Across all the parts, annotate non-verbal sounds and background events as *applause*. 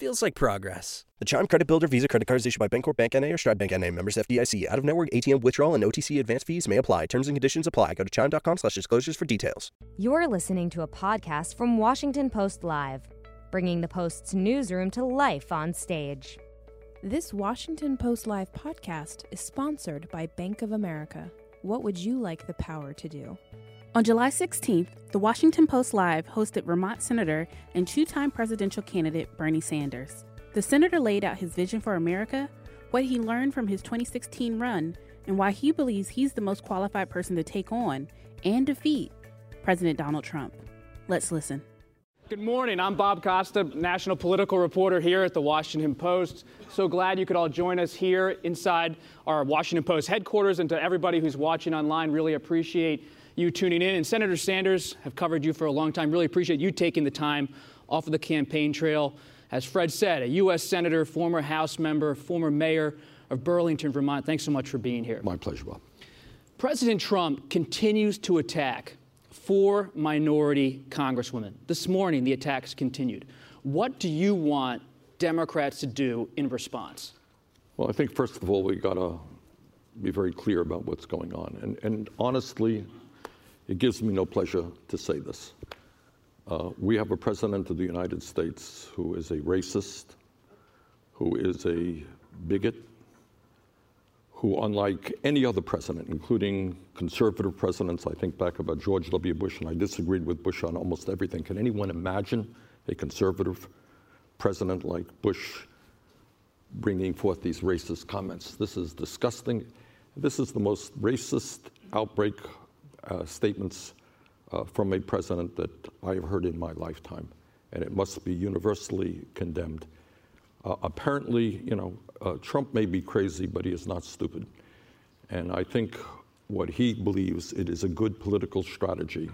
Feels like progress. The Chime Credit Builder Visa Credit Card is issued by Bancorp Bank NA or Stride Bank NA. Members FDIC. Out of network ATM withdrawal and OTC advance fees may apply. Terms and conditions apply. Go to chime.com slash disclosures for details. You're listening to a podcast from Washington Post Live, bringing the Post's newsroom to life on stage. This Washington Post Live podcast is sponsored by Bank of America. What would you like the power to do? On July 16th, the Washington Post Live hosted Vermont Senator and two time presidential candidate Bernie Sanders. The senator laid out his vision for America, what he learned from his 2016 run, and why he believes he's the most qualified person to take on and defeat President Donald Trump. Let's listen. Good morning. I'm Bob Costa, national political reporter here at the Washington Post. So glad you could all join us here inside our Washington Post headquarters. And to everybody who's watching online, really appreciate you tuning in. And Senator Sanders have covered you for a long time. Really appreciate you taking the time off of the campaign trail. As Fred said, a U.S. Senator, former House member, former mayor of Burlington, Vermont. Thanks so much for being here. My pleasure, Bob. President Trump continues to attack four minority congresswomen. This morning, the attacks continued. What do you want Democrats to do in response? Well, I think, first of all, we've got to be very clear about what's going on. And, and honestly, it gives me no pleasure to say this. Uh, we have a president of the United States who is a racist, who is a bigot, who, unlike any other president, including conservative presidents, I think back about George W. Bush, and I disagreed with Bush on almost everything. Can anyone imagine a conservative president like Bush bringing forth these racist comments? This is disgusting. This is the most racist outbreak uh, statements uh, from a president that I have heard in my lifetime, and it must be universally condemned. Uh, apparently, you know, uh, Trump may be crazy, but he is not stupid. And I think what he believes it is a good political strategy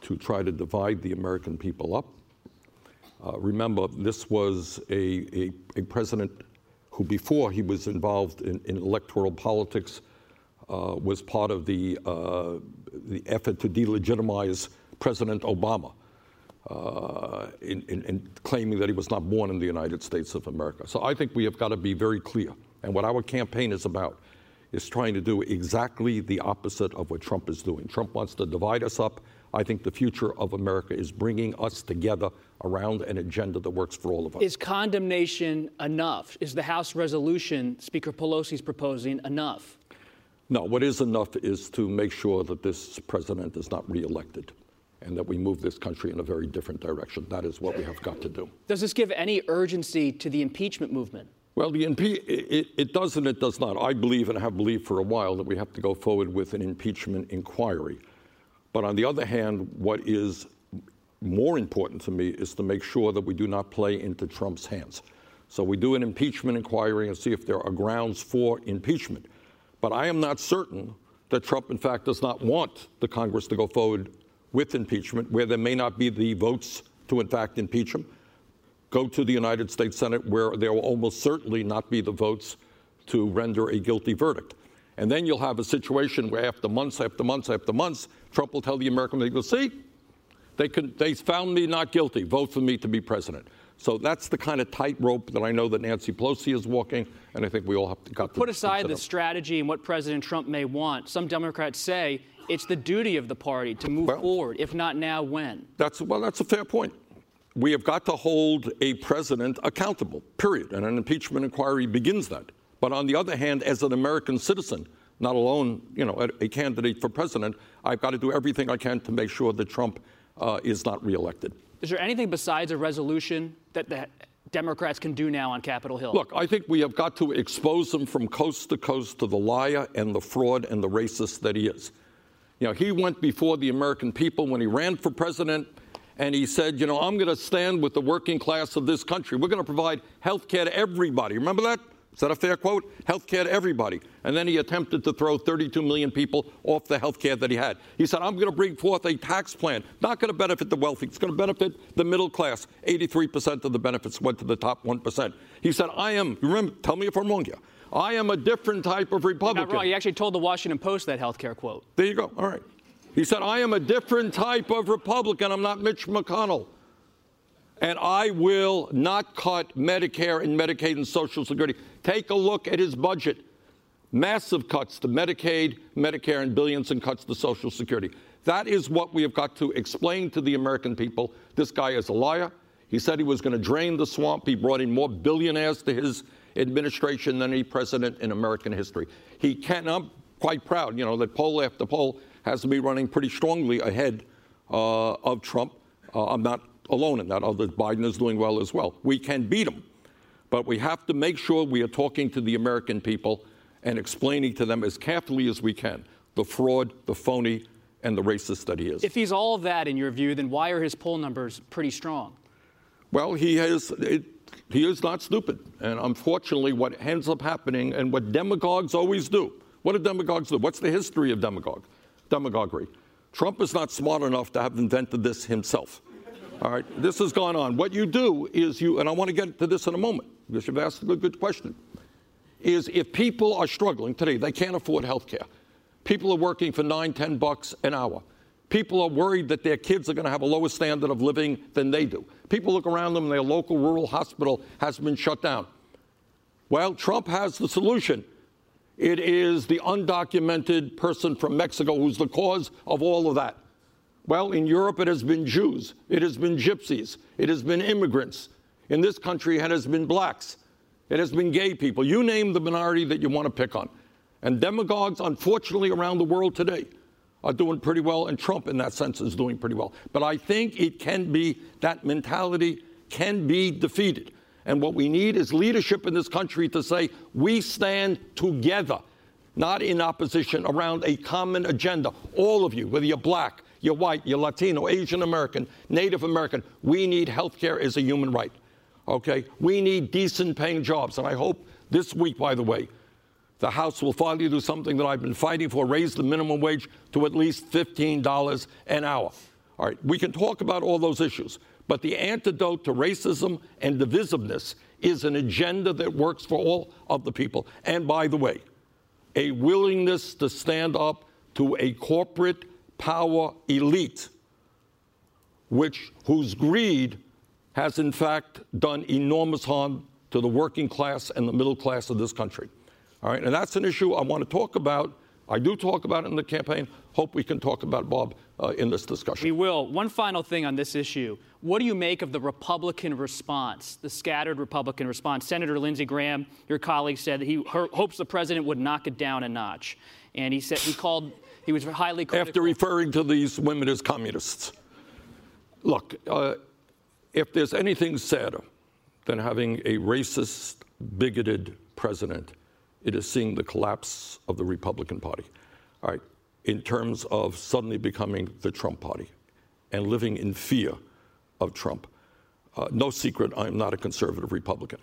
to try to divide the American people up. Uh, remember, this was a, a, a, president who, before he was involved in, in electoral politics, was part of the, uh, the effort to delegitimize President Obama uh, in, in, in, claiming that he was not born in the United States of America. So I think we have got to be very clear. And what our campaign is about is trying to do exactly the opposite of what Trump is doing. Trump wants to divide us up. I think the future of America is bringing us together around an agenda that works for all of us. Is condemnation enough? Is the House resolution Speaker Pelosi is proposing enough? No, what is enough is to make sure that this president is not reelected and that we move this country in a very different direction. That is what we have got to do. Does this give any urgency to the impeachment movement? Well, the impe- it, it does and it does not. I believe and have believed for a while that we have to go forward with an impeachment inquiry. But on the other hand, what is more important to me is to make sure that we do not play into Trump's hands. So we do an impeachment inquiry and see if there are grounds for impeachment. But I am not certain that Trump, in fact, does not want the Congress to go forward with impeachment, where there may not be the votes to, in fact, impeach him. Go to the United States Senate, where there will almost certainly not be the votes to render a guilty verdict. And then you'll have a situation where, after months after months after months, Trump will tell the American people, see, they, can, they found me not guilty. Vote for me to be president. So that's the kind of tightrope that I know that Nancy Pelosi is walking, and I think we all have to cut. Put aside the strategy and what President Trump may want. Some Democrats say it's the duty of the party to move well, forward. If not now, when? That's well, that's a fair point. We have got to hold a president accountable. Period. And an impeachment inquiry begins that. But on the other hand, as an American citizen, not alone, you know, a, a candidate for president, I've got to do everything I can to make sure that Trump uh, is not reelected. Is there anything besides a resolution that the Democrats can do now on Capitol Hill? Look, I think we have got to expose him from coast to coast to the liar and the fraud and the racist that he is. You know, he went before the American people when he ran for president and he said, you know, I'm going to stand with the working class of this country. We're going to provide health care to everybody. Remember that? Is that a fair quote? Health care to everybody. And then he attempted to throw 32 million people off the health care that he had. He said, I'm going to bring forth a tax plan, not going to benefit the wealthy, it's going to benefit the middle class. 83% of the benefits went to the top 1%. He said, I am, remember, tell me if I'm wrong here. I am a different type of Republican. Not wrong. He actually told the Washington Post that health care quote. There you go. All right. He said, I am a different type of Republican. I'm not Mitch McConnell and I will not cut Medicare and Medicaid and Social Security. Take a look at his budget. Massive cuts to Medicaid, Medicare, and billions in cuts to Social Security. That is what we have got to explain to the American people. This guy is a liar. He said he was going to drain the swamp. He brought in more billionaires to his administration than any president in American history. He can, I'm quite proud, you know, that poll after poll has to be running pretty strongly ahead uh, of Trump. Uh, I'm not alone in that, although Biden is doing well as well. We can beat him, but we have to make sure we are talking to the American people and explaining to them as carefully as we can the fraud, the phony, and the racist that he is. If he's all of that in your view, then why are his poll numbers pretty strong? Well, he has. It, he is not stupid. And unfortunately, what ends up happening, and what demagogues always do, what do demagogues do? What's the history of demagogue? Demagoguery. Trump is not smart enough to have invented this himself. All right, this has gone on. What you do is you, and I want to get to this in a moment because you've asked a good, good question, is if people are struggling today, they can't afford health care. People are working for nine, ten bucks an hour. People are worried that their kids are going to have a lower standard of living than they do. People look around them and their local rural hospital has been shut down. Well, Trump has the solution. It is the undocumented person from Mexico who's the cause of all of that. Well, in Europe, it has been Jews, it has been gypsies, it has been immigrants. In this country, it has been blacks, it has been gay people. You name the minority that you want to pick on. And demagogues, unfortunately, around the world today are doing pretty well, and Trump, in that sense, is doing pretty well. But I think it can be, that mentality can be defeated. And what we need is leadership in this country to say, we stand together, not in opposition, around a common agenda. All of you, whether you're black, you're white, you're Latino, Asian American, Native American. We need health care as a human right. Okay? We need decent paying jobs. And I hope this week, by the way, the House will finally do something that I've been fighting for raise the minimum wage to at least $15 an hour. All right, we can talk about all those issues, but the antidote to racism and divisiveness is an agenda that works for all of the people. And by the way, a willingness to stand up to a corporate power elite, which, whose greed has in fact done enormous harm to the working class and the middle class of this country. All right, and that's an issue I want to talk about. I do talk about it in the campaign. Hope we can talk about Bob uh, in this discussion. We will. One final thing on this issue. What do you make of the Republican response, the scattered Republican response? Senator Lindsey Graham, your colleague, said that he hopes the president would knock it down a notch. And he said he called he was highly critical. After referring to these women as communists. Look, uh, if there's anything sadder than having a racist, bigoted president, it is seeing the collapse of the Republican Party. All right, in terms of suddenly becoming the Trump Party and living in fear of Trump. Uh, no secret, I'm not a conservative Republican.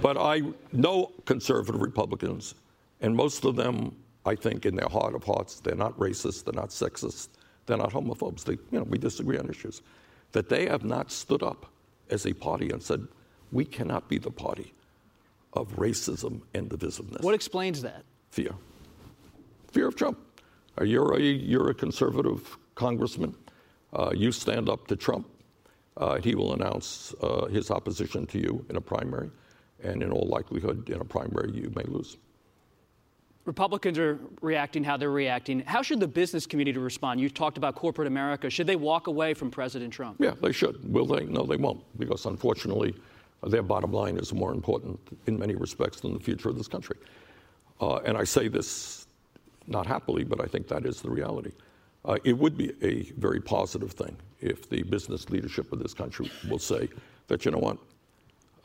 but I know conservative Republicans, and most of them I think in their heart of hearts, they're not racist, they're not sexist, they're not homophobes. They, you know, we disagree on issues. That they have not stood up as a party and said, we cannot be the party of racism and divisiveness. What explains that? Fear. Fear of Trump. You're, a, you're a conservative congressman. Uh, you stand up to Trump. Uh, he will announce uh, his opposition to you in a primary, and in all likelihood, in a primary, you may lose. Republicans are reacting how they're reacting. How should the business community respond? You talked about corporate America. Should they walk away from President Trump? Yeah, they should. Will they? No, they won't, because unfortunately, their bottom line is more important in many respects than the future of this country. Uh, and I say this not happily, but I think that is the reality. Uh, it would be a very positive thing if the business leadership of this country will say that, you know what,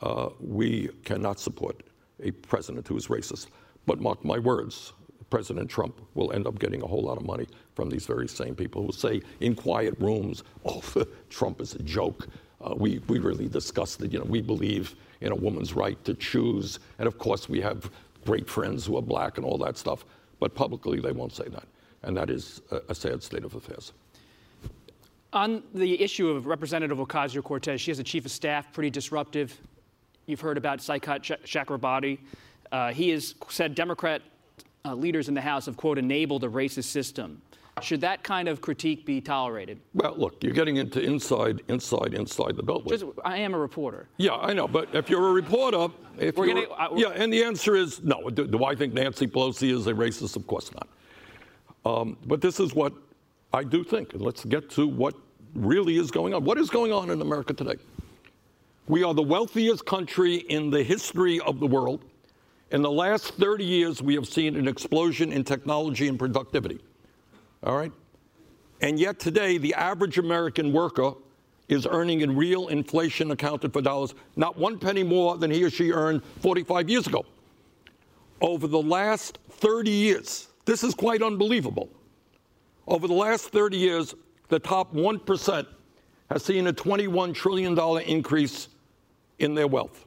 uh, we cannot support a president who is racist. But mark my words, President Trump will end up getting a whole lot of money from these very same people who say in quiet rooms, *laughs* oh, Trump is a joke. Uh, we, we really discussed it. You know, we believe in a woman's right to choose. And of course, we have great friends who are black and all that stuff, but publicly they won't say that. And that is a, a sad state of affairs. On the issue of Representative Ocasio Cortez, she has a chief of staff, pretty disruptive. You've heard about Saikat Chakrabarti. Uh, he has said Democrat uh, leaders in the House have, quote, enabled a racist system. Should that kind of critique be tolerated? Well, look, you're getting into inside, inside, inside the beltway. Just, I am a reporter. Yeah, I know, but if you're a reporter, if We're you're, gonna- yeah, and the answer is no. Do, do I think Nancy Pelosi is a racist? Of course not. Um, but this is what I do think, and let's get to what really is going on. What is going on in America today? We are the wealthiest country in the history of the world. In the last 30 years, we have seen an explosion in technology and productivity. All right? And yet today, the average American worker is earning in real inflation accounted for dollars not one penny more than he or she earned 45 years ago. Over the last 30 years, this is quite unbelievable. Over the last 30 years, the top 1% has seen a $21 trillion increase in their wealth.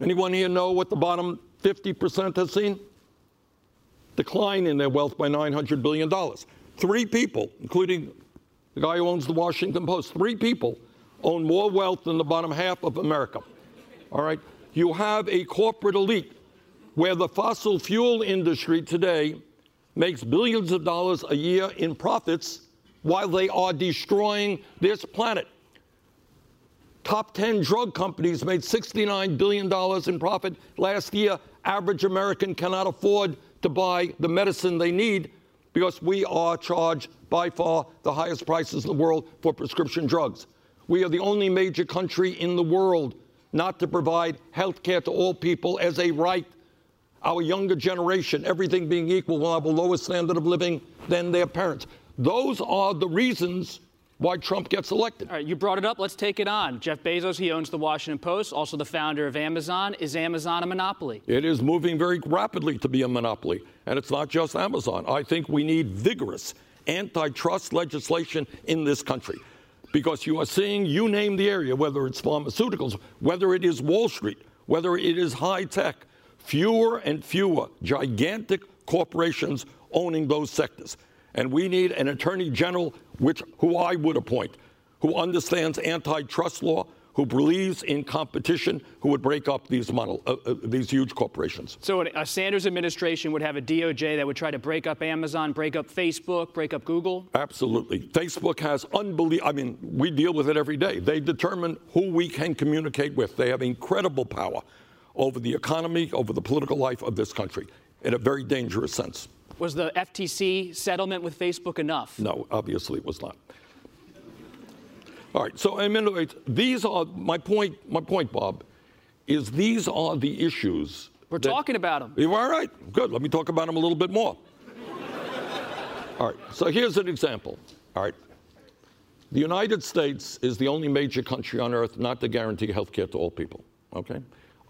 Anyone here know what the bottom 50% has seen? Decline in their wealth by $900 billion. Three people, including the guy who owns the Washington Post, three people own more wealth than the bottom half of America. All right? You have a corporate elite where the fossil fuel industry today makes billions of dollars a year in profits while they are destroying this planet. Top 10 drug companies made $69 billion in profit last year. Average American cannot afford to buy the medicine they need because we are charged by far the highest prices in the world for prescription drugs. We are the only major country in the world not to provide health care to all people as a right. Our younger generation, everything being equal, will have a lower standard of living than their parents. Those are the reasons why Trump gets elected. All right, you brought it up. Let's take it on. Jeff Bezos, he owns the Washington Post, also the founder of Amazon. Is Amazon a monopoly? It is moving very rapidly to be a monopoly. And it's not just Amazon. I think we need vigorous antitrust legislation in this country. Because you are seeing, you name the area, whether it's pharmaceuticals, whether it is Wall Street, whether it is high tech, fewer and fewer gigantic corporations owning those sectors. And we need an attorney general, which who I would appoint, who understands antitrust law, who believes in competition, who would break up these model, uh, uh, these huge corporations. So a Sanders administration would have a DOJ that would try to break up Amazon, break up Facebook, break up Google? Absolutely. Facebook has unbelievable, I mean, we deal with it every day. They determine who we can communicate with. They have incredible power over the economy, over the political life of this country in a very dangerous sense. Was the FTC settlement with Facebook enough? No, obviously it was not. All right, so I mean, these are my point. My point, Bob, is these are the issues. We're that- talking about them. You all right? Good. Let me talk about them a little bit more. All right. So here's an example. All right. The United States is the only major country on earth not to guarantee health care to all people. Okay.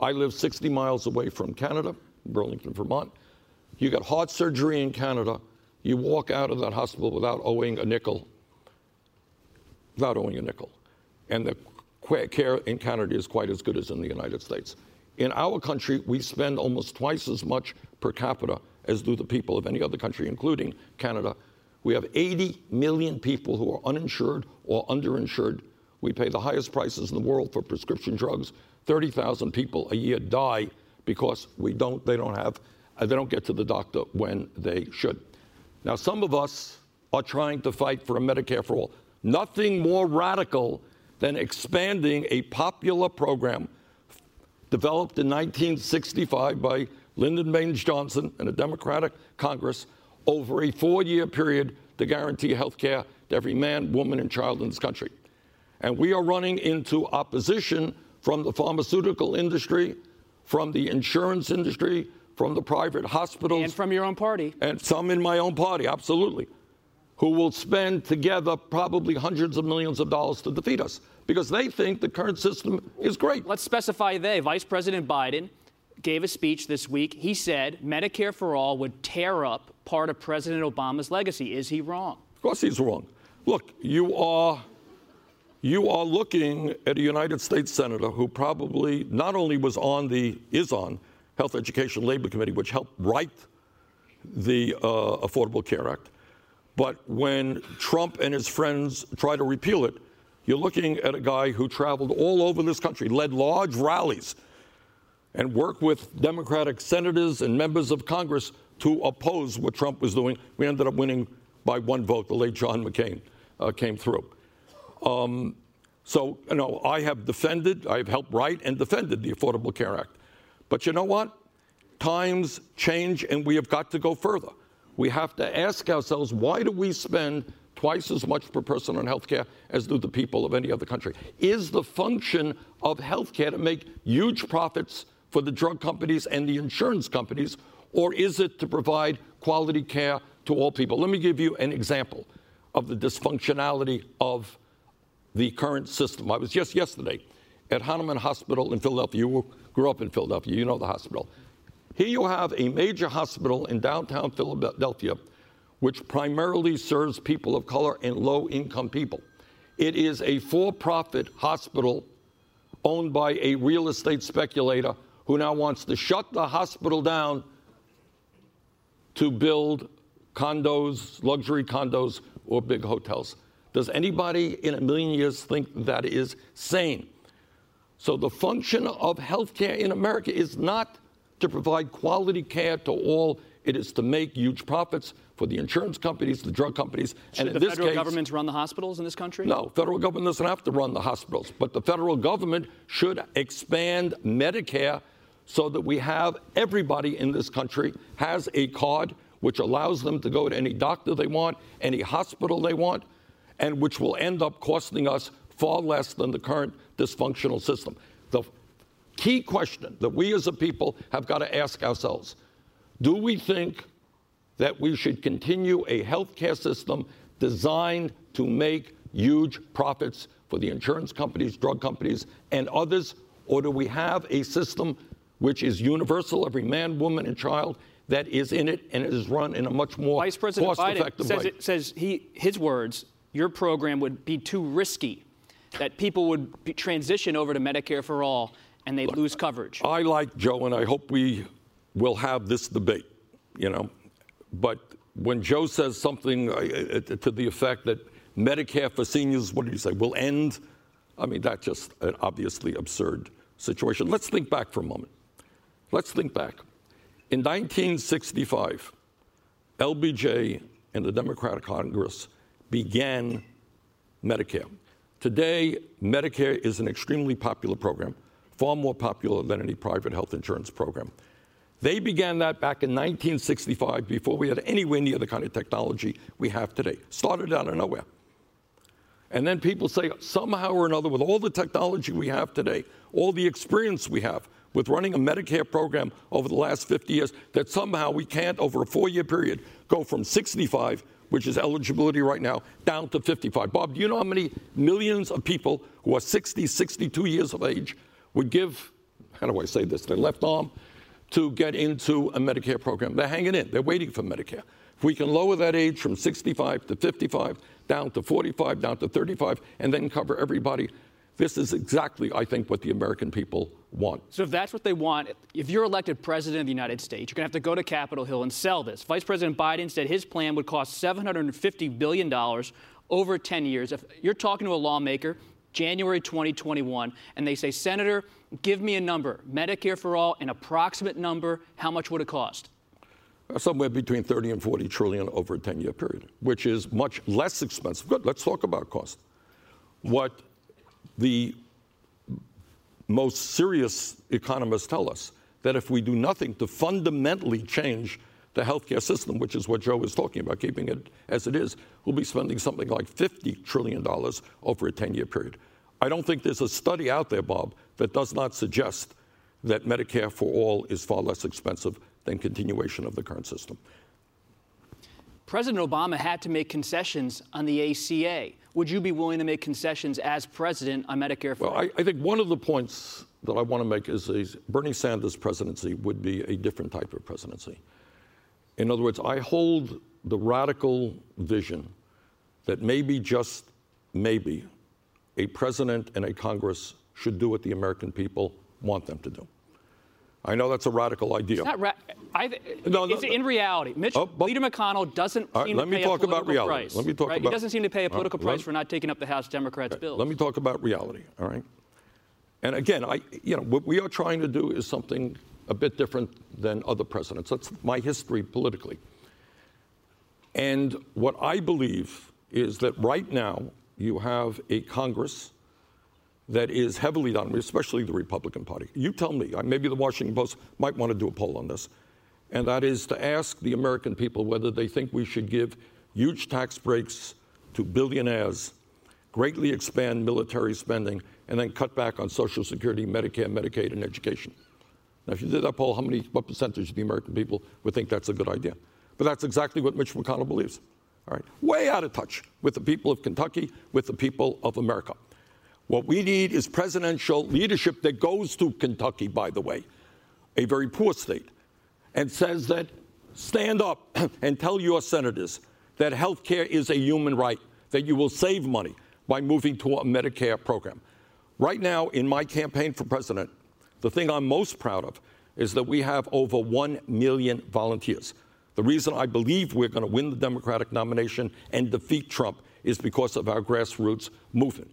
I live 60 miles away from Canada, Burlington, Vermont. You got heart surgery in Canada. You walk out of that hospital without owing a nickel. Without owing a nickel. And the care in Canada is quite as good as in the United States. In our country, we spend almost twice as much per capita as do the people of any other country, including Canada. We have 80 million people who are uninsured or underinsured. We pay the highest prices in the world for prescription drugs. 30,000 people a year die because we don't, they don't have, they don't get to the doctor when they should. Now, some of us are trying to fight for a Medicare for all. Nothing more radical than expanding a popular program developed in 1965 by Lyndon Baines Johnson and a Democratic Congress over a four year period to guarantee health care to every man, woman, and child in this country. And we are running into opposition from the pharmaceutical industry, from the insurance industry, from the private hospitals And from your own party. and some in my own party, absolutely, who will spend together probably hundreds of millions of dollars to defeat us because they think the current system is great. Let's specify they. Vice President Biden gave a speech this week. He said Medicare for all would tear up part of President Obama's legacy. Is he wrong? Of course, he's wrong. Look, you are you are looking at a United States senator who probably not only was on the is on Health Education Labor Committee, which helped write the uh, Affordable Care Act, but when Trump and his friends try to repeal it, you're looking at a guy who traveled all over this country, led large rallies, and worked with Democratic senators and members of Congress to oppose what Trump was doing. We ended up winning by one vote. The late John McCain uh, came through. Um, so, you know, I have defended, I have helped write and defended the Affordable Care Act. But you know what? Times change and we have got to go further. We have to ask ourselves why do we spend twice as much per person on health care as do the people of any other country? Is the function of health care to make huge profits for the drug companies and the insurance companies, or is it to provide quality care to all people? Let me give you an example of the dysfunctionality of the current system. I was just yesterday at Hahnemann Hospital in Philadelphia. You grew up in Philadelphia, you know the hospital. Here you have a major hospital in downtown Philadelphia, which primarily serves people of color and low income people. It is a for profit hospital owned by a real estate speculator who now wants to shut the hospital down to build condos, luxury condos, or big hotels. Does anybody in a million years think that is sane? So, the function of healthcare in America is not to provide quality care to all, it is to make huge profits for the insurance companies, the drug companies. Should and the federal case, government run the hospitals in this country? No, federal government doesn't have to run the hospitals, but the federal government should expand Medicare so that we have everybody in this country has a card which allows them to go to any doctor they want, any hospital they want, and which will end up costing us far less than the current dysfunctional system. The key question that we as a people have got to ask ourselves do we think that we should continue a healthcare system designed to make huge profits for the insurance companies, drug companies, and others? Or do we have a system which is universal, every man, woman, and child, that is in it and it is run in a much more Vice President cost-effective Biden says, way. It, says he, his words, your program would be too risky, that people would be, transition over to Medicare for all and they'd lose coverage. I like Joe, and I hope we will have this debate, you know. But when Joe says something to the effect that Medicare for seniors, what did you say, will end, I mean, that's just an obviously absurd situation. Let's think back for a moment. Let's think back. In 1965, LBJ and the Democratic Congress began Medicare. Today, Medicare is an extremely popular program, far more popular than any private health insurance program. They began that back in 1965 before we had anywhere near the kind of technology we have today. Started out of nowhere. And then people say, somehow or another, with all the technology we have today, all the experience we have, with running a Medicare program over the last 50 years that somehow we can't, over a four year period, go from 65, which is eligibility right now, down to 55. Bob, do you know how many millions of people who are 60, 62 years of age would give, how do I say this, their left arm to get into a Medicare program? They're hanging in, they're waiting for Medicare. If we can lower that age from 65 to 55, down to 45, down to 35, and then cover everybody, this is exactly, I think, what the American people want. So if that's what they want, if you're elected president of the United States, you're going to have to go to Capitol Hill and sell this. Vice President Biden said his plan would cost $750 billion over 10 years. If you're talking to a lawmaker, January 2021, and they say, Senator, give me a number, Medicare for all, an approximate number, how much would it cost? Uh, somewhere between 30 and 40 trillion over a 10 year period, which is much less expensive. Good, let's talk about cost. What the most serious economists tell us that if we do nothing to fundamentally change the healthcare system, which is what Joe was talking about, keeping it as it is, we'll be spending something like $50 trillion over a 10 year period. I don't think there's a study out there, Bob, that does not suggest that Medicare for all is far less expensive than continuation of the current system. President Obama had to make concessions on the ACA. Would you be willing to make concessions as president on Medicare for all? Well, I, I, think one of the points that I want to make is, is Bernie Sanders' presidency would be a different type of presidency. In other words, I hold the radical vision that maybe, just maybe, a president and a Congress should do what the American people want them to do. I know that's a radical idea. It's not ra- I, no, no, it's in reality. Mitch, oh, but, Leader McConnell doesn't right, seem to pay a political price. Let me talk right? about. He doesn't seem to pay a political price for not taking up the House Democrats' right, bill. Let me talk about reality. All right. And again, I, you know, what we are trying to do is something a bit different than other presidents. That's my history politically. And what I believe is that right now you have a Congress that is heavily dominated, especially the Republican Party. You tell me, maybe the Washington Post might want to do a poll on this, and that is to ask the American people whether they think we should give huge tax breaks to billionaires, greatly expand military spending, and then cut back on Social Security, Medicare, Medicaid, and education. Now, if you did that poll, how many, what percentage of the American people would think that's a good idea? But that's exactly what Mitch McConnell believes. All right, way out of touch with the people of Kentucky, with the people of America. What we need is presidential leadership that goes to Kentucky, by the way, a very poor state, and says that stand up *clears throat* and tell your senators that health care is a human right, that you will save money by moving to a Medicare program. Right now, in my campaign for president, the thing I'm most proud of is that we have over 1 million volunteers. The reason I believe we're going to win the Democratic nomination and defeat Trump is because of our grassroots movement.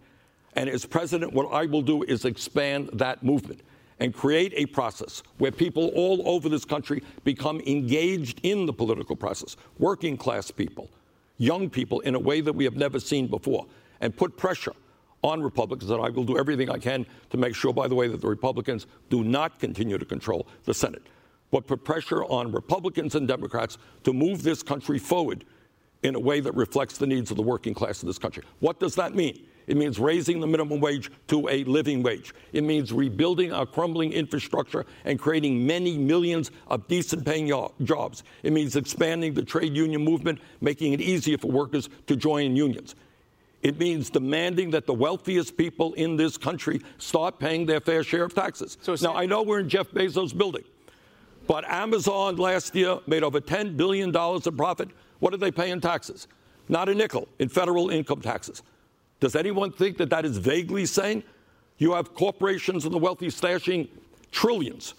And as president, what I will do is expand that movement and create a process where people all over this country become engaged in the political process, working class people, young people, in a way that we have never seen before, and put pressure on Republicans. And I will do everything I can to make sure, by the way, that the Republicans do not continue to control the Senate, but put pressure on Republicans and Democrats to move this country forward in a way that reflects the needs of the working class of this country. What does that mean? It means raising the minimum wage to a living wage. It means rebuilding our crumbling infrastructure and creating many millions of decent paying jobs. It means expanding the trade union movement, making it easier for workers to join unions. It means demanding that the wealthiest people in this country start paying their fair share of taxes. So now, I know we're in Jeff Bezos' building, but Amazon last year made over $10 billion in profit. What did they pay in taxes? Not a nickel in federal income taxes. Does anyone think that that is vaguely sane? you have corporations and the wealthy stashing trillions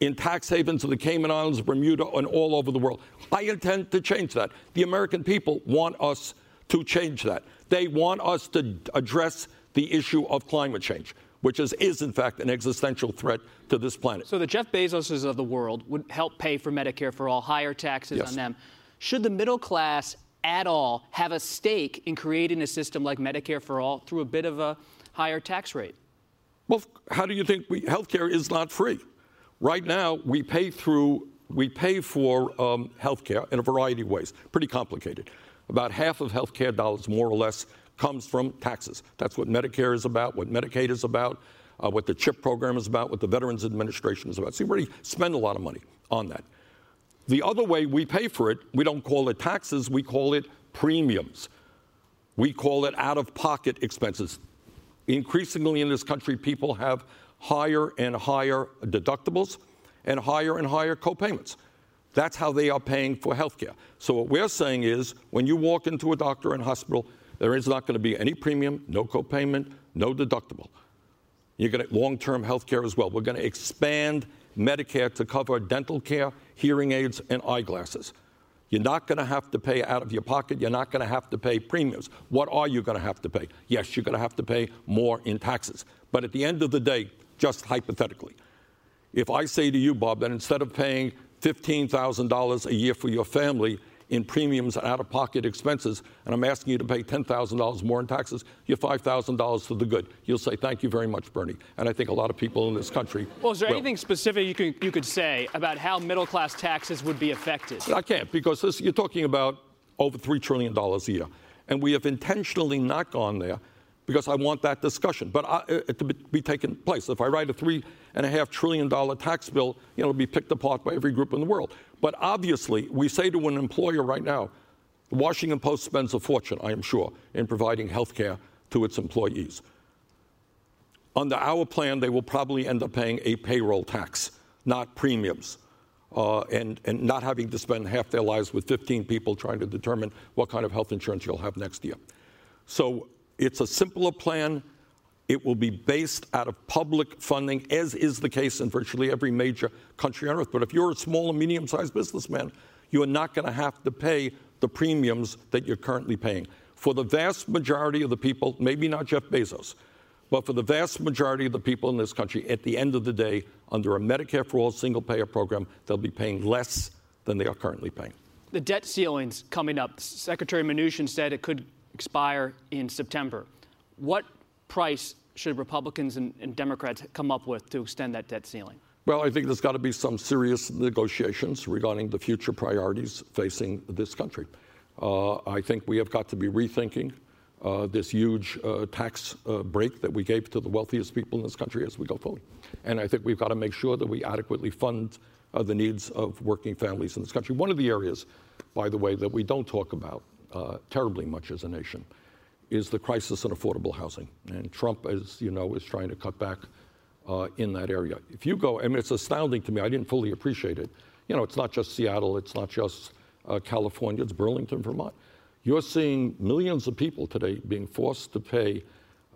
in tax havens of the Cayman Islands, Bermuda, and all over the world? I intend to change that. The American people want us to change that. They want us to address the issue of climate change, which is, is in fact an existential threat to this planet. So the Jeff Bezoses of the world would help pay for Medicare for all, higher taxes yes. on them. Should the middle class at all have a stake in creating a system like Medicare for all through a bit of a higher tax rate? Well, how do you think we, healthcare is not free? Right now, we pay through we pay for um, healthcare in a variety of ways. Pretty complicated. About half of healthcare dollars, more or less, comes from taxes. That's what Medicare is about, what Medicaid is about, uh, what the CHIP program is about, what the Veterans Administration is about. So you already spend a lot of money on that. The other way we pay for it, we don't call it taxes, we call it premiums. We call it out of pocket expenses. Increasingly in this country, people have higher and higher deductibles and higher and higher copayments. That's how they are paying for health care. So, what we're saying is when you walk into a doctor and hospital, there is not going to be any premium, no copayment, no deductible. You're going to long term health care as well. We're going to expand Medicare to cover dental care, hearing aids, and eyeglasses. You're not going to have to pay out of your pocket. You're not going to have to pay premiums. What are you going to have to pay? Yes, you're going to have to pay more in taxes. But at the end of the day, just hypothetically, if I say to you, Bob, that instead of paying $15,000 a year for your family, in premiums and out of pocket expenses, and I'm asking you to pay $10,000 more in taxes, you're $5,000 to the good. You'll say, Thank you very much, Bernie. And I think a lot of people in this country. Well, is there will. anything specific you could, you could say about how middle class taxes would be affected? I can't, because this, you're talking about over $3 trillion a year. And we have intentionally not gone there because I want that discussion. But I, uh, to be taken place. If I write a three and a half trillion dollar tax bill, you know, it'll be picked apart by every group in the world. But obviously, we say to an employer right now, the Washington Post spends a fortune, I am sure, in providing health care to its employees. Under our plan, they will probably end up paying a payroll tax, not premiums. Uh, and, and not having to spend half their lives with 15 people trying to determine what kind of health insurance you'll have next year. So It's a simpler plan. It will be based out of public funding, as is the case in virtually every major country on earth. But if you're a small and medium sized businessman, you are not going to have to pay the premiums that you're currently paying. For the vast majority of the people, maybe not Jeff Bezos, but for the vast majority of the people in this country, at the end of the day, under a Medicare for All single payer program, they'll be paying less than they are currently paying. The debt ceiling's coming up. Secretary Mnuchin said it could expire in September. What price should Republicans and, and Democrats come up with to extend that debt ceiling? Well, I think there's got to be some serious negotiations regarding the future priorities facing this country. Uh, I think we have got to be rethinking uh, this huge uh, tax uh, break that we gave to the wealthiest people in this country as we go forward. And I think we've got to make sure that we adequately fund uh, the needs of working families in this country. One of the areas, by the way, that we don't talk about uh, terribly much as a nation is the crisis in affordable housing. And Trump, as you know, is trying to cut back uh, in that area. If you go, I mean, it's astounding to me. I didn't fully appreciate it. You know, it's not just Seattle, it's not just uh, California, it's Burlington, Vermont. You're seeing millions of people today being forced to pay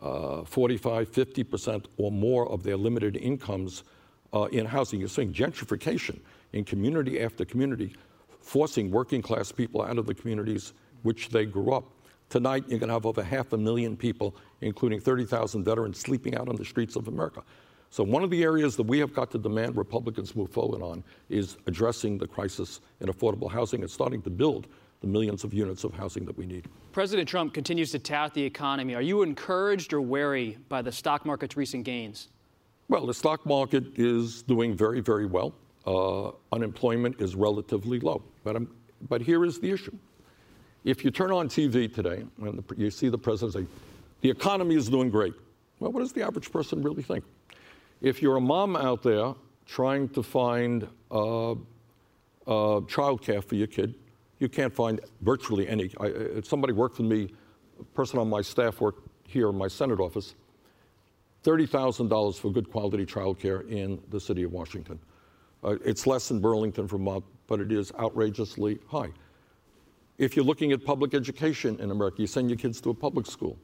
uh, 45, 50% or more of their limited incomes uh, in housing. You're seeing gentrification in community after community, forcing working class people out of the communities which they grew up. Tonight, you're going to have over half a million people, including 30,000 veterans, sleeping out on the streets of America. So, one of the areas that we have got to demand Republicans move forward on is addressing the crisis in affordable housing and starting to build the millions of units of housing that we need. President Trump continues to tout the economy. Are you encouraged or wary by the stock market's recent gains? Well, the stock market is doing very, very well. Uh, unemployment is relatively low. But, I'm, but here is the issue. If you turn on TV today and you see the president say, the economy is doing great, well, what does the average person really think? If you're a mom out there trying to find uh, uh, childcare for your kid, you can't find virtually any. I, somebody worked with me, a person on my staff worked here in my Senate office, $30,000 for good quality childcare in the city of Washington. Uh, it's less in Burlington, Vermont, but it is outrageously high. If you're looking at public education in America, you send your kids to a public school.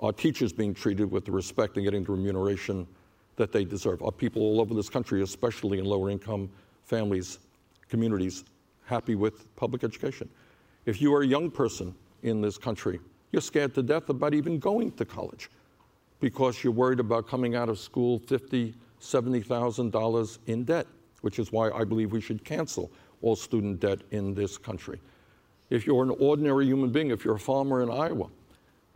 Are teachers being treated with the respect and getting the remuneration that they deserve? Are people all over this country, especially in lower income families, communities, happy with public education? If you are a young person in this country, you're scared to death about even going to college because you're worried about coming out of school $50,000, $70,000 in debt, which is why I believe we should cancel all student debt in this country. If you're an ordinary human being, if you're a farmer in Iowa,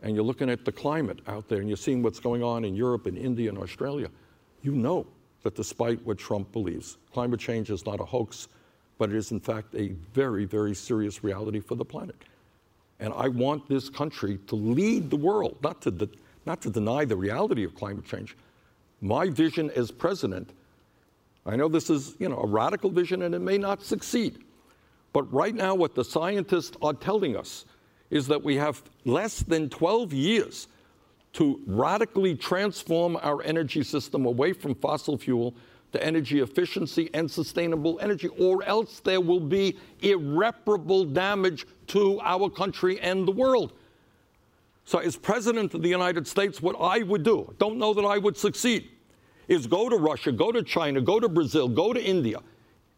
and you're looking at the climate out there and you're seeing what's going on in Europe and India and Australia, you know that despite what Trump believes, climate change is not a hoax, but it is in fact a very, very serious reality for the planet. And I want this country to lead the world, not to de- not to deny the reality of climate change. My vision as president, I know this is, you know, a radical vision and it may not succeed. But right now what the scientists are telling us is that we have less than 12 years to radically transform our energy system away from fossil fuel to energy efficiency and sustainable energy, or else there will be irreparable damage to our country and the world. So, as President of the United States, what I would do, don't know that I would succeed, is go to Russia, go to China, go to Brazil, go to India,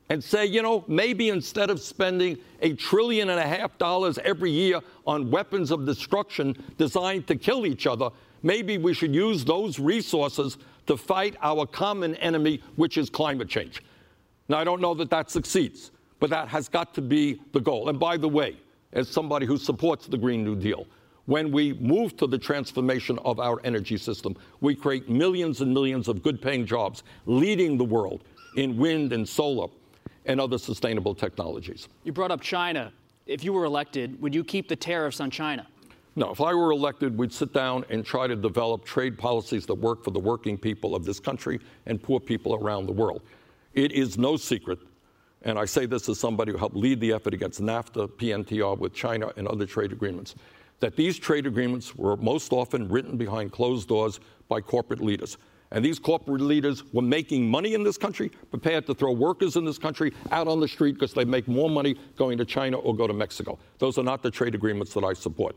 and say, you know, maybe instead of spending a trillion and a half dollars every year on weapons of destruction designed to kill each other, maybe we should use those resources to fight our common enemy, which is climate change. Now, I don't know that that succeeds, but that has got to be the goal. And by the way, as somebody who supports the Green New Deal, when we move to the transformation of our energy system, we create millions and millions of good paying jobs, leading the world in wind and solar and other sustainable technologies. You brought up China. If you were elected, would you keep the tariffs on China? No, if I were elected, we'd sit down and try to develop trade policies that work for the working people of this country and poor people around the world. It is no secret, and I say this as somebody who helped lead the effort against NAFTA, PNTR with China, and other trade agreements that these trade agreements were most often written behind closed doors by corporate leaders. And these corporate leaders were making money in this country, prepared to throw workers in this country out on the street because they make more money going to China or go to Mexico. Those are not the trade agreements that I support.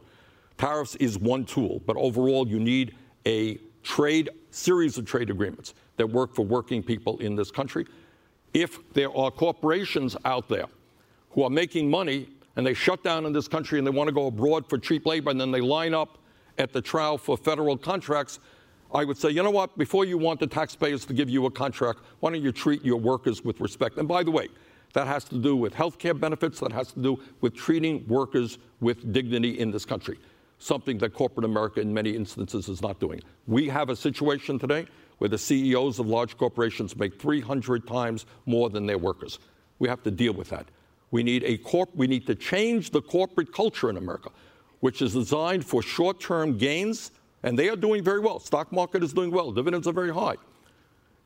Tariffs is one tool, but overall, you need a trade series of trade agreements that work for working people in this country. If there are corporations out there who are making money and they shut down in this country and they want to go abroad for cheap labor and then they line up at the trial for federal contracts, I would say, you know what, before you want the taxpayers to give you a contract, why don't you treat your workers with respect? And by the way, that has to do with health care benefits, that has to do with treating workers with dignity in this country, something that corporate America in many instances is not doing. We have a situation today where the CEOs of large corporations make 300 times more than their workers. We have to deal with that. We need a corp we need to change the corporate culture in America, which is designed for short-term gains, and they are doing very well. Stock market is doing well, dividends are very high.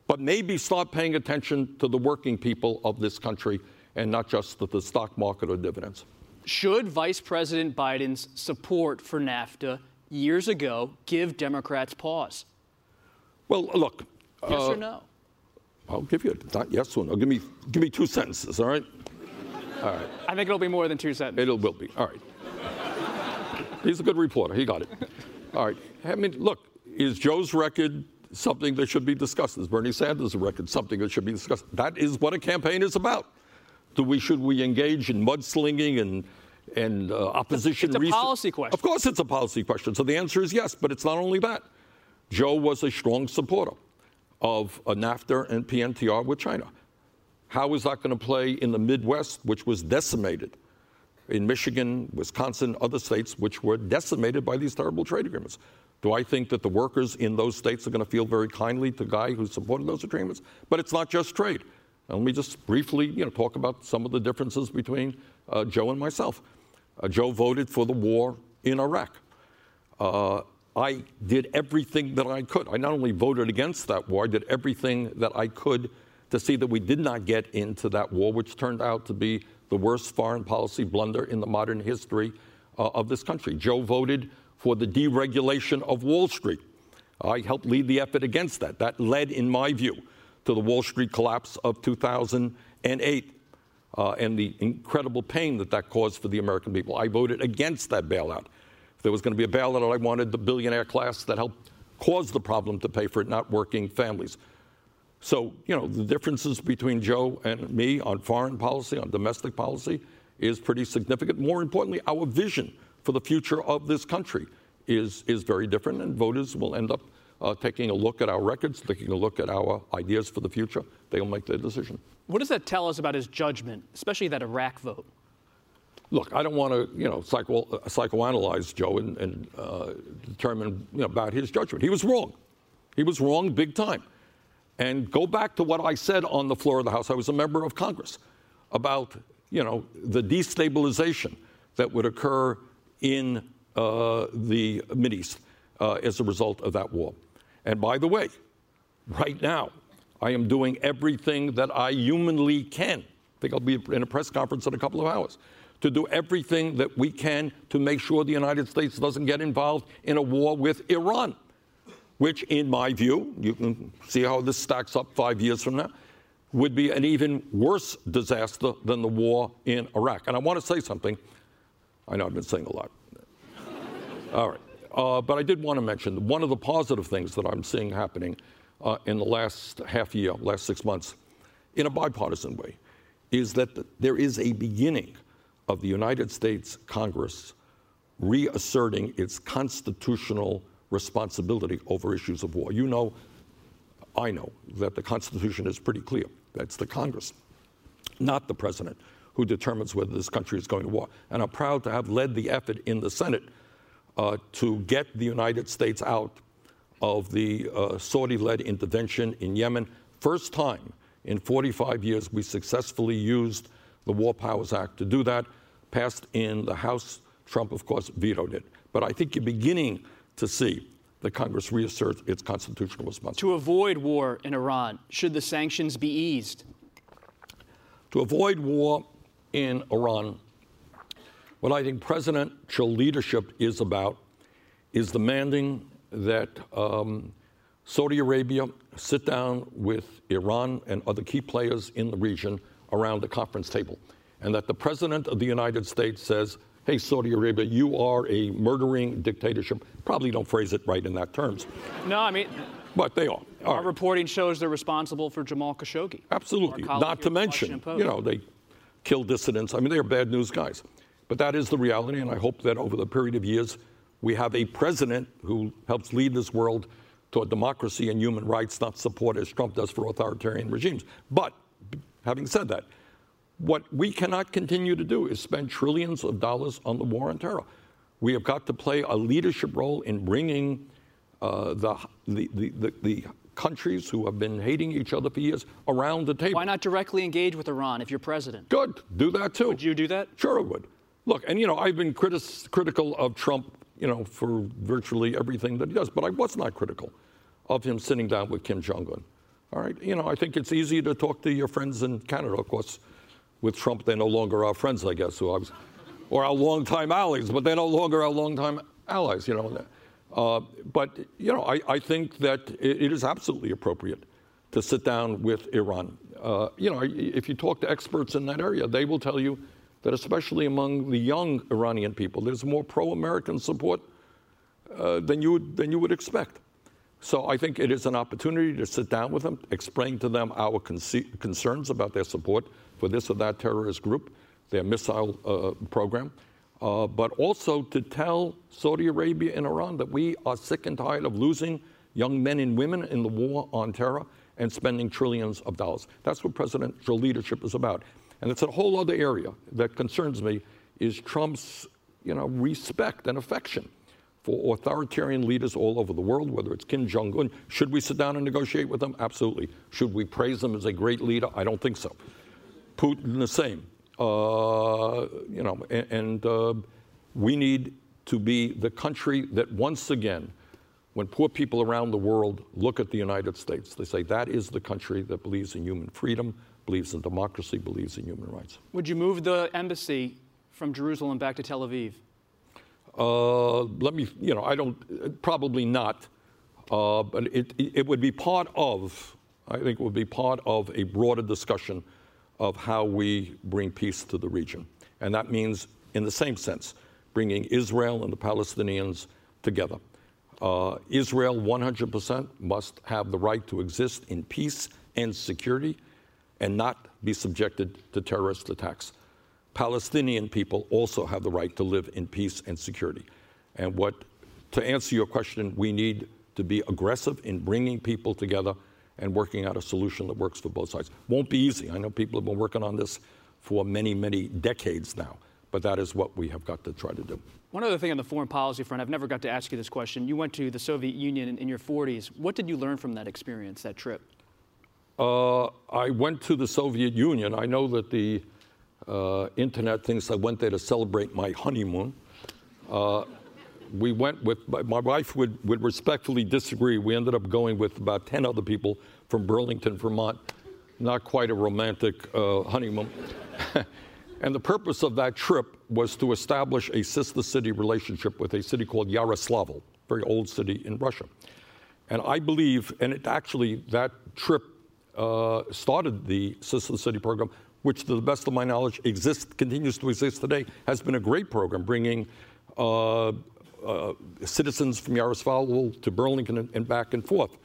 But maybe start paying attention to the working people of this country and not just to the stock market or dividends. Should Vice President Biden's support for NAFTA years ago give Democrats pause? Well, look. Yes uh, or no? I'll give you a not yes or no. Give me give me two sentences. All right. All right. I think it'll be more than two sentences. It will be. All right. He's a good reporter. He got it. All right. I mean, look, is Joe's record something that should be discussed? Is Bernie Sanders' record something that should be discussed? That is what a campaign is about. Do we should we engage in mudslinging and and uh, opposition? It's a research? policy question. Of course, it's a policy question. So the answer is yes, but it's not only that. Joe was a strong supporter of a NAFTA and PNTR with China. How is that going to play in the Midwest, which was decimated? In Michigan, Wisconsin, other states, which were decimated by these terrible trade agreements. Do I think that the workers in those states are going to feel very kindly to the guy who supported those agreements? But it's not just trade. let me just briefly, you know, talk about some of the differences between uh, Joe and myself. Uh, Joe voted for the war in Iraq. Uh, I did everything that I could. I not only voted against that war, I did everything that I could to see that we did not get into that war, which turned out to be the worst foreign policy blunder in the modern history uh, of this country. Joe voted for the deregulation of Wall Street. I helped lead the effort against that. That led, in my view, to the Wall Street collapse of 2008 uh, and the incredible pain that that caused for the American people. I voted against that bailout. If there was going to be a bailout, I wanted the billionaire class that helped cause the problem to pay for it, not working families. So, you know, the differences between Joe and me on foreign policy, on domestic policy, is pretty significant. More importantly, our vision for the future of this country is, is very different, and voters will end up uh, taking a look at our records, taking a look at our ideas for the future. They'll make their decision. What does that tell us about his judgment, especially that Iraq vote? Look, I don't want to, you know, psycho, psychoanalyze Joe and, and uh, determine you know, about his judgment. He was wrong. He was wrong big time. And go back to what I said on the floor of the House. I was a member of Congress about, you know, the destabilization that would occur in uh, the Mideast uh, as a result of that war. And by the way, right now, I am doing everything that I humanly can. I think I'll be in a press conference in a couple of hours to do everything that we can to make sure the United States doesn't get involved in a war with Iran, which, in my view, you can see how this stacks up five years from now, would be an even worse disaster than the war in Iraq. And I want to say something. I know I've been saying a lot. *laughs* All right. Uh, but I did want to mention one of the positive things that I'm seeing happening uh, in the last half year, last six months, in a bipartisan way, is that there is a beginning of the United States Congress reasserting its constitutional responsibility over issues of war. You know, I know that the Constitution is pretty clear. That's the Congress, not the President, who determines whether this country is going to war. And I'm proud to have led the effort in the Senate uh, to get the United States out of the uh, Saudi led intervention in Yemen. First time in 45 years we successfully used the War Powers Act to do that. Passed in the House. Trump, of course, vetoed it. But I think you're beginning to see the Congress reassert its constitutional responsibility. To avoid war in Iran, should the sanctions be eased? To avoid war in Iran, what I think presidential leadership is about is demanding that um, Saudi Arabia sit down with Iran and other key players in the region around the conference table, and that the President of the United States says, hey, Saudi Arabia, you are a murdering dictatorship. Probably don't phrase it right in that terms. No, I mean, but they are. Our right. reporting shows they're responsible for Jamal Khashoggi. Absolutely. Not to mention, you know, they kill dissidents. I mean, they're bad news guys. But that is the reality, and I hope that over the period of years, we have a president who helps lead this world toward democracy and human rights, not support as Trump does for authoritarian regimes. But having said that, what we cannot continue to do is spend trillions of dollars on the war on terror. We have got to play a leadership role in bringing uh, the, the, the, the, countries who have been hating each other for years around the table. Why not directly engage with Iran if you're president? Good. Do that too. Would you do that? Sure, I would. Look, and you know, I've been critis- critical of Trump, you know, for virtually everything that he does, but I was not critical of him sitting down with Kim Jong un. All right. You know, I think it's easy to talk to your friends in Canada, of course. With Trump, they're no longer our friends, I guess, I was, or our longtime allies, but they're no longer our longtime allies, you know. Uh, but, you know, I, I think that it, it is absolutely appropriate to sit down with Iran. Uh, you know, if you talk to experts in that area, they will tell you that, especially among the young Iranian people, there's more pro American support uh, than, you would, than you would expect. So I think it is an opportunity to sit down with them, explain to them our con- concerns about their support for this or that terrorist group, their missile uh, program, uh, but also to tell Saudi Arabia and Iran that we are sick and tired of losing young men and women in the war on terror and spending trillions of dollars. That's what presidential leadership is about. And it's a whole other area that concerns me is Trump's you know, respect and affection for authoritarian leaders all over the world, whether it's Kim Jong un. Should we sit down and negotiate with them? Absolutely. Should we praise them as a great leader? I don't think so. Putin, the same. Uh, you know, and, and uh, we need to be the country that once again, when poor people around the world look at the United States, they say that is the country that believes in human freedom, believes in democracy, believes in human rights. Would you move the embassy from Jerusalem back to Tel Aviv? Uh, let me, you know, I don't, probably not. Uh, but it, it would be part of, I think it would be part of a broader discussion of how we bring peace to the region. And that means, in the same sense, bringing Israel and the Palestinians together. Uh, Israel 100% must have the right to exist in peace and security and not be subjected to terrorist attacks. Palestinian people also have the right to live in peace and security. And what, to answer your question, we need to be aggressive in bringing people together and working out a solution that works for both sides. Won't be easy. I know people have been working on this for many, many decades now, but that is what we have got to try to do. One other thing on the foreign policy front, I've never got to ask you this question. You went to the Soviet Union in, in your 40s. What did you learn from that experience, that trip? Uh, I went to the Soviet Union. I know that the uh, internet thinks I went there to celebrate my honeymoon. Uh, we went with, my wife would, would respectfully disagree. We ended up going with about 10 other people from Burlington, Vermont. Not quite a romantic uh, honeymoon. *laughs* and the purpose of that trip was to establish a sister city relationship with a city called Yaroslavl, very old city in Russia. And I believe, and it actually, that trip uh, started the sister city program which to the best of my knowledge exists, continues to exist today, has been a great program, bringing uh, uh, citizens from Yaroslavl to Burlington and, and back and forth.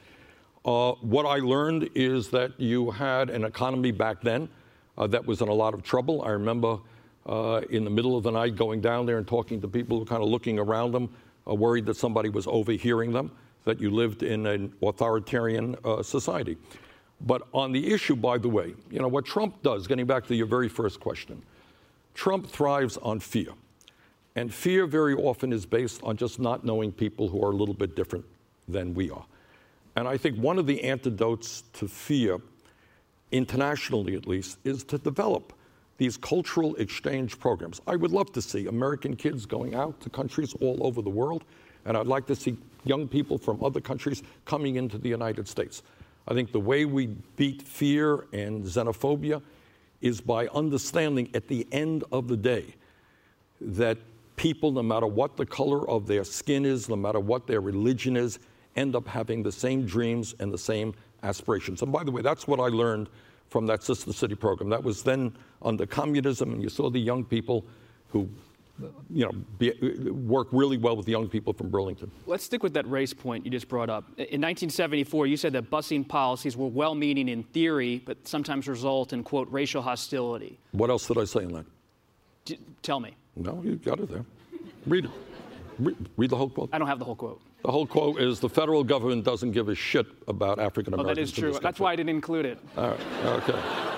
Uh, what I learned is that you had an economy back then uh, that was in a lot of trouble. I remember uh, in the middle of the night going down there and talking to people who kind of looking around them, uh, worried that somebody was overhearing them, that you lived in an authoritarian society. But on the issue, by the way, you know, what Trump does, getting back to your very first question, Trump thrives on fear. And fear very often is based on just not knowing people who are a little bit different than we are. And I think one of the antidotes to fear, internationally at least, is to develop these cultural exchange programs. I would love to see American kids going out to countries all over the world, and I'd like to see young people from other countries coming into the United States. I think the way we beat fear and xenophobia is by understanding at the end of the day that people, no matter what the color of their skin is, no matter what their religion is, end up having the same dreams and the same aspirations. And by the way, that's what I learned from that Sister City program. That was then under communism, and you saw the young people who you know, be, work really well with the young people from Burlington. Let's stick with that race point you just brought up. In 1974, you said that busing policies were well meaning in theory, but sometimes result in, quote, racial hostility. What else did I say in that? D- tell me. No, you got it there. Read it. Read, read the whole quote. I don't have the whole quote. The whole quote is the federal government doesn't give a shit about African Americans. Oh, that is true. That's why I didn't include it. All right. Okay. *laughs*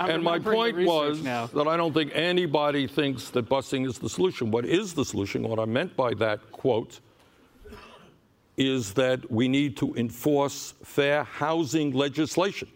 And my point was now. that I don't think anybody thinks that busing is the solution. What is the solution? What I meant by that quote is that we need to enforce fair housing legislation.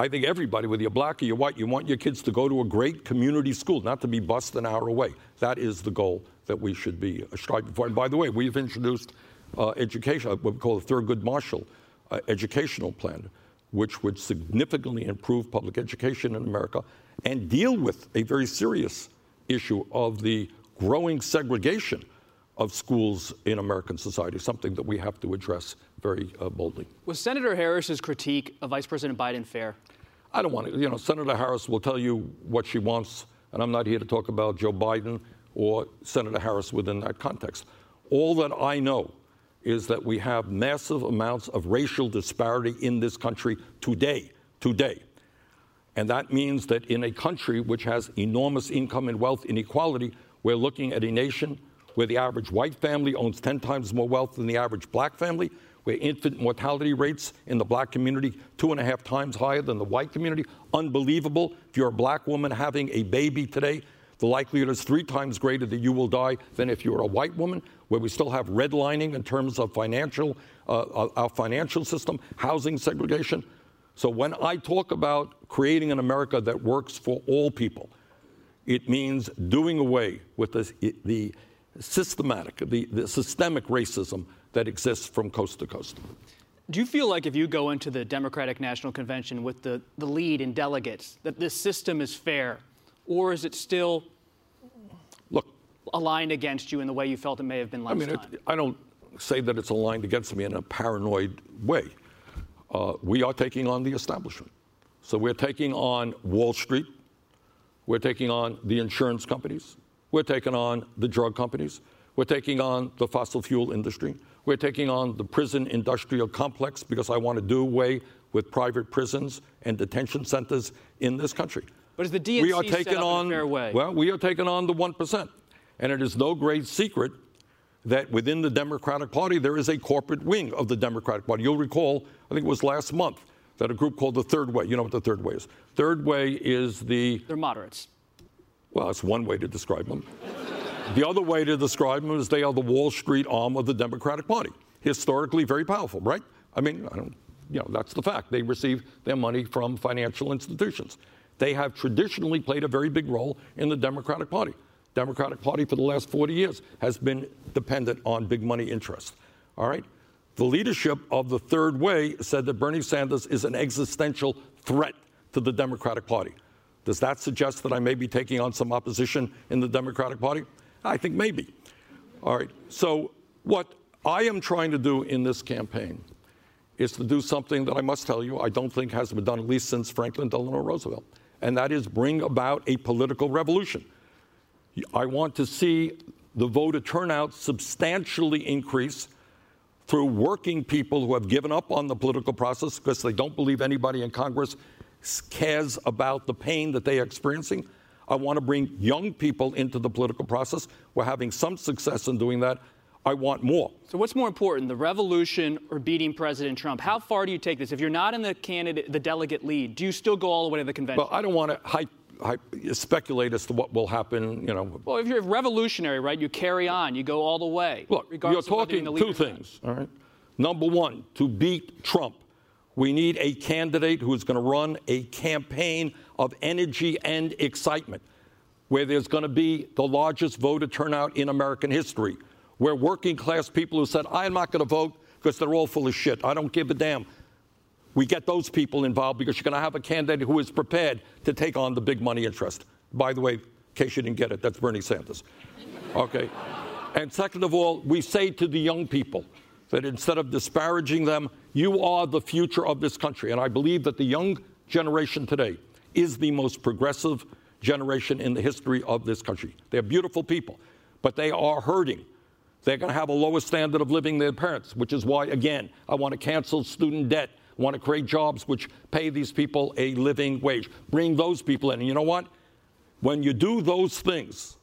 I think everybody, whether you're black or you're white, you want your kids to go to a great community school, not to be bused an hour away. That is the goal that we should be striving for. And by the way, we've introduced uh, education, what we call the Thurgood Marshall uh, educational plan, which would significantly improve public education in America and deal with a very serious issue of the growing segregation of schools in American society, something that we have to address very uh, boldly. Was Senator Harris's critique of Vice President Biden fair? I don't want to, you know, Senator Harris will tell you what she wants, and I'm not here to talk about Joe Biden or Senator Harris within that context. All that I know is that we have massive amounts of racial disparity in this country today, today. And that means that in a country which has enormous income and wealth inequality, we're looking at a nation where the average white family owns 10 times more wealth than the average black family, where infant mortality rates in the black community two and a half times higher than the white community. Unbelievable. If you're a black woman having a baby today, the likelihood is three times greater that you will die than if you're a white woman, where we still have redlining in terms of financial, uh, our financial system, housing segregation. So when I talk about creating an America that works for all people, it means doing away with the systematic, the, the systemic racism that exists from coast to coast. Do you feel like if you go into the Democratic National Convention with the, the lead in delegates, that this system is fair? Or is it still Look, aligned against you in the way you felt it may have been last I mean, time? it, I don't say that it's aligned against me in a paranoid way. Uh, we are taking on the establishment. So we're taking on Wall Street. We're taking on the insurance companies. We're taking on the drug companies. We're taking on the fossil fuel industry. We're taking on the prison industrial complex because I want to do away with private prisons and detention centers in this country. But is the DNC we are taking up in a on fair way? well, we are taking on the one percent, and it is no great secret that within the Democratic Party there is a corporate wing of the Democratic Party. You'll recall, I think it was last month, that a group called the Third Way. You know what the Third Way is? Third Way is the They're moderates. well, that's one way to describe them. The other way to describe them is they are the Wall Street arm of the Democratic Party. Historically, very powerful, right? I mean, I don't, you know, that's the fact. They receive their money from financial institutions. They have traditionally played a very big role in the Democratic Party. Democratic Party for the last 40 years has been dependent on big money interests. All right? The leadership of the Third Way said that Bernie Sanders is an existential threat to the Democratic Party. Does that suggest that I may be taking on some opposition in the Democratic Party? I think maybe. All right. So, what I am trying to do in this campaign is to do something that I must tell you I don't think has been done at least since Franklin Delano Roosevelt, and that is bring about a political revolution. I want to see the voter turnout substantially increase through working people who have given up on the political process because they don't believe anybody in Congress cares about the pain that they are experiencing. I want to bring young people into the political process. We're having some success in doing that. I want more. So what's more important, the revolution or beating President Trump? How far do you take this? If you're not in the candidate, the delegate lead, do you still go all the way to the convention? Well, I don't want to speculate as to what will happen. You know, Well, if you're revolutionary, right, you carry on, you go all the way. Look, you're talking the two lead or not. things, all right? Number one, to beat Trump, we need a candidate who is going to run a campaign of energy and excitement, where there's going to be the largest voter turnout in American history, where working class people who said, I'm not going to vote because they're all full of shit, I don't give a damn. We get those people involved because you're going to have a candidate who is prepared to take on the big money interest. By the way, in case you didn't get it, that's Bernie Sanders. Okay? And second of all, we say to the young people that instead of disparaging them, you are the future of this country. And I believe that the young generation today is the most progressive generation in the history of this country. They're beautiful people, but they are hurting. They're going to have a lower standard of living than their parents, which is why, again, I want to cancel student debt, I want to create jobs which pay these people a living wage. Bring those people in. And you know what? When you do those things,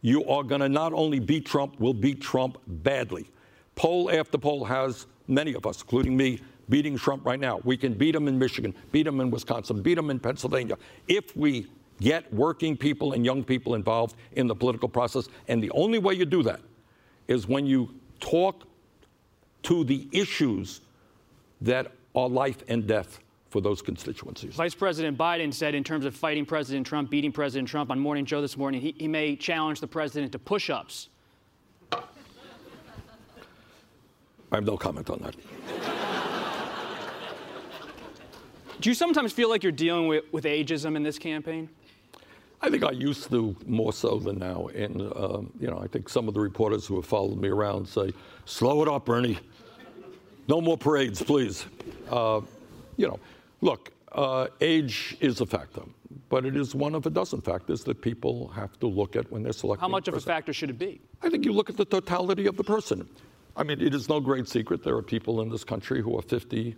you are going to not only beat Trump, we'll beat Trump badly. Poll after poll has many of us, including me, beating Trump right now. We can beat him in Michigan, beat him in Wisconsin, beat him in Pennsylvania if we get working people and young people involved in the political process. And the only way you do that is when you talk to the issues that are life and death for those constituencies. Vice President Biden said, in terms of fighting President Trump, beating President Trump on Morning Joe this morning, he, he may challenge the president to push ups. I have no comment on that. Do you sometimes feel like you're dealing with, with ageism in this campaign? I think I used to more so than now. And, um, you know, I think some of the reporters who have followed me around say, slow it up, Bernie. No more parades, please. Uh, you know, look, uh, age is a factor, but it is one of a dozen factors that people have to look at when they're selecting. How much of a factor should it be? I think you look at the totality of the person. I mean, it is no great secret there are people in this country who are 50 uh,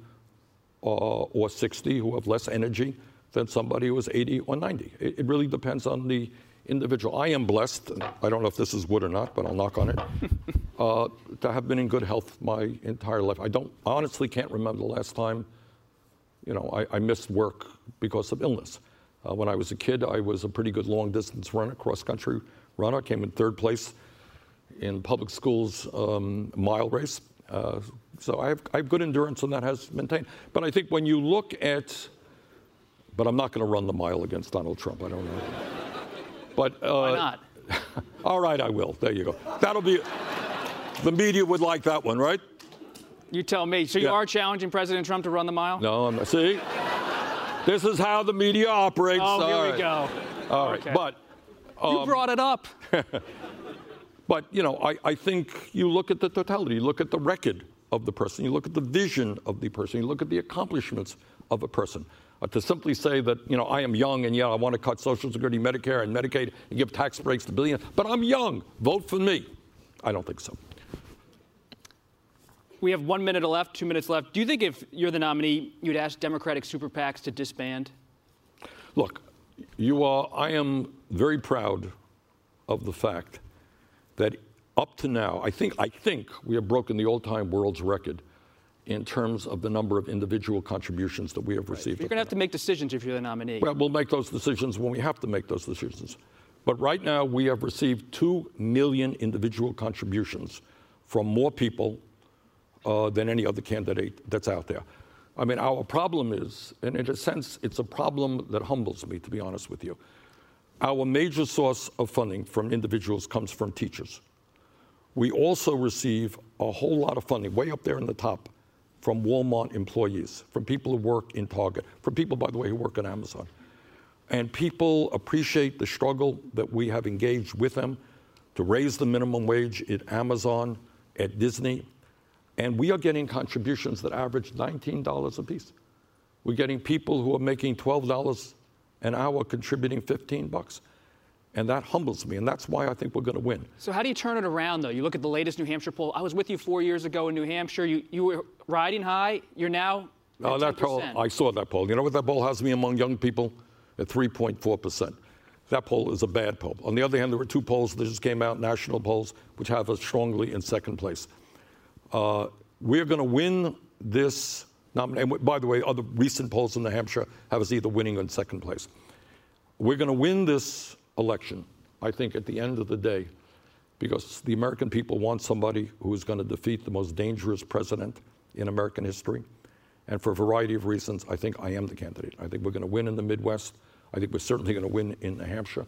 or 60 who have less energy than somebody who is 80 or 90. It, it, really depends on the individual. I am blessed, I don't know if this is wood or not, but I'll knock on it, *laughs* uh, to have been in good health my entire life. I don't honestly can't remember the last time, you know, I, I missed work because of illness. Uh, when I was a kid, I was a pretty good long distance runner, cross country runner. I came in third place in public schools um, mile race. Uh, so I have, I have good endurance, and that has maintained. But I think when you look at, but I'm not going to run the mile against Donald Trump. I don't know. But uh, why not? *laughs* all right, I will. There you go. That'll be. The media would like that one, right? You tell me. So you yeah. are challenging President Trump to run the mile? No, I'm not. See, this is how the media operates. Oh, here all we go. All right, okay. but um, you brought it up. *laughs* but you know, I, I think you look at the totality. You look at the record of the person. You look at the vision of the person. You look at the accomplishments of a person. Uh, to simply say that, you know, I am young and yeah, I want to cut Social Security, Medicare, and Medicaid and give tax breaks to billions, but I'm young. Vote for me. I don't think so. We have one minute left, two minutes left. Do you think if you're the nominee, you'd ask Democratic super PACs to disband? Look, you are, I am very proud of the fact that up to now, I think, I think we have broken the all-time world's record in terms of the number of individual contributions that we have received. You're going to have to make decisions if you're the nominee. Well, we'll make those decisions when we have to make those decisions. But right now, we have received 2 million individual contributions from more people uh, than any other candidate that's out there. I mean, our problem is, and in a sense, it's a problem that humbles me, to be honest with you. Our major source of funding from individuals comes from teachers. We also receive a whole lot of funding, way up there in the top, from Walmart employees, from people who work in Target, from people, by the way, who work at Amazon. And people appreciate the struggle that we have engaged with them to raise the minimum wage at Amazon, at Disney. And we are getting contributions that average $19 a piece. We're getting people who are making $12 an hour contributing 15 bucks. And that humbles me, and that's why I think we're going to win. So, how do you turn it around, though? You look at the latest New Hampshire poll. I was with you four years ago in New Hampshire. You, you were riding high. You're now. Oh, that poll, I saw that poll. You know what that poll has me among young people? At 3.4%. That poll is a bad poll. On the other hand, there were two polls that just came out, national polls, which have us strongly in second place. Uh, we're going to win this nomination. By the way, other recent polls in New Hampshire have us either winning or in second place. We're going to win this election, I think, at the end of the day, because the American people want somebody who is going to defeat the most dangerous president in American history. And for a variety of reasons, I think I am the candidate. I think we're going to win in the Midwest. I think we're certainly going to win in New Hampshire.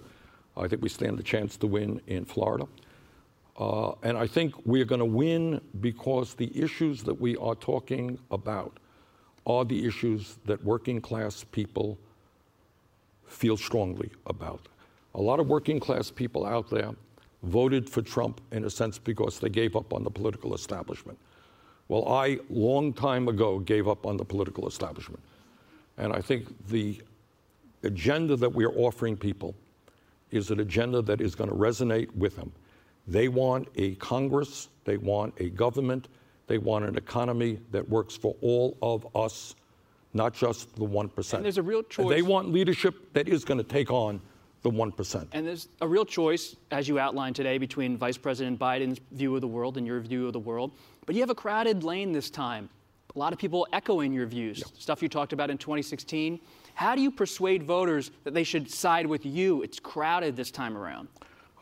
I think we stand a chance to win in Florida. Uh, and I think we're going to win because the issues that we are talking about are the issues that working class people feel strongly about. A lot of working class people out there voted for Trump in a sense because they gave up on the political establishment. Well, I, long time ago, gave up on the political establishment. And I think the agenda that we are offering people is an agenda that is going to resonate with them. They want a Congress, they want a government, they want an economy that works for all of us, not just the 1%. And there's a real choice. They want leadership that is going to take on the 1%. And there's a real choice, as you outlined today, between Vice President Biden's view of the world and your view of the world. But you have a crowded lane this time. A lot of people echoing your views, yeah. stuff you talked about in 2016. How do you persuade voters that they should side with you? It's crowded this time around.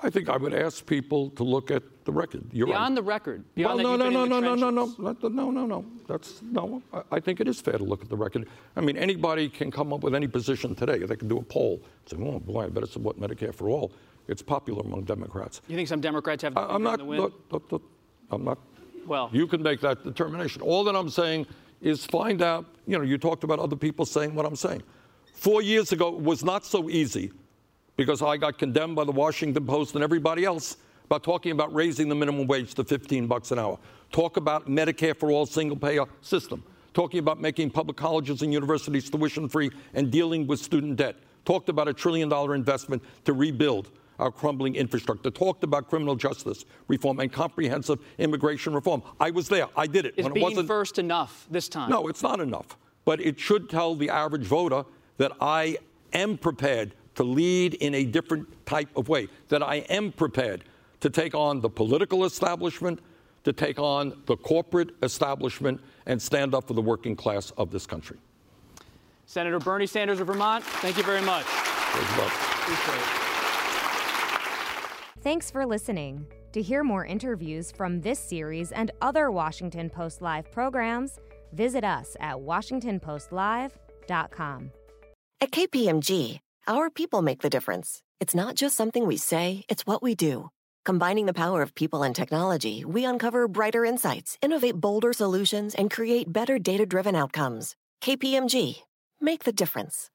I think I would ask people to look at the record. You're beyond right. the record. Beyond well, no, no, no, no, no, no, no, no, no, no, no. That's no. I think it is fair to look at the record. I mean, anybody can come up with any position today. They can do a poll. Say, oh boy, I better support Medicare for all. It's popular among Democrats. You think some Democrats have? I, am not. Look, look, look, I'm not. Well, you can make that determination. All that I'm saying is find out. You know, you talked about other people saying what I'm saying. Four years ago, it was not so easy because I got condemned by the Washington Post and everybody else about talking about raising the minimum wage to 15 bucks an hour. Talk about Medicare for all single payer system. Talking about making public colleges and universities tuition free and dealing with student debt. Talked about a trillion dollar investment to rebuild our crumbling infrastructure. Talked about criminal justice reform and comprehensive immigration reform. I was there. I did it. Is when being it wasn't, first enough this time? No, it's not enough. But it should tell the average voter that I am prepared to lead in a different type of way, that I am prepared to take on the political establishment, to take on the corporate establishment, and stand up for the working class of this country. Senator Bernie Sanders of Vermont, thank you very much. Thanks for listening. To hear more interviews from this series and other Washington Post Live programs, visit us at WashingtonPostLive.com. At KPMG, our people make the difference. It's not just something we say, it's what we do. Combining the power of people and technology, we uncover brighter insights, innovate bolder solutions, and create better data driven outcomes. KPMG, make the difference.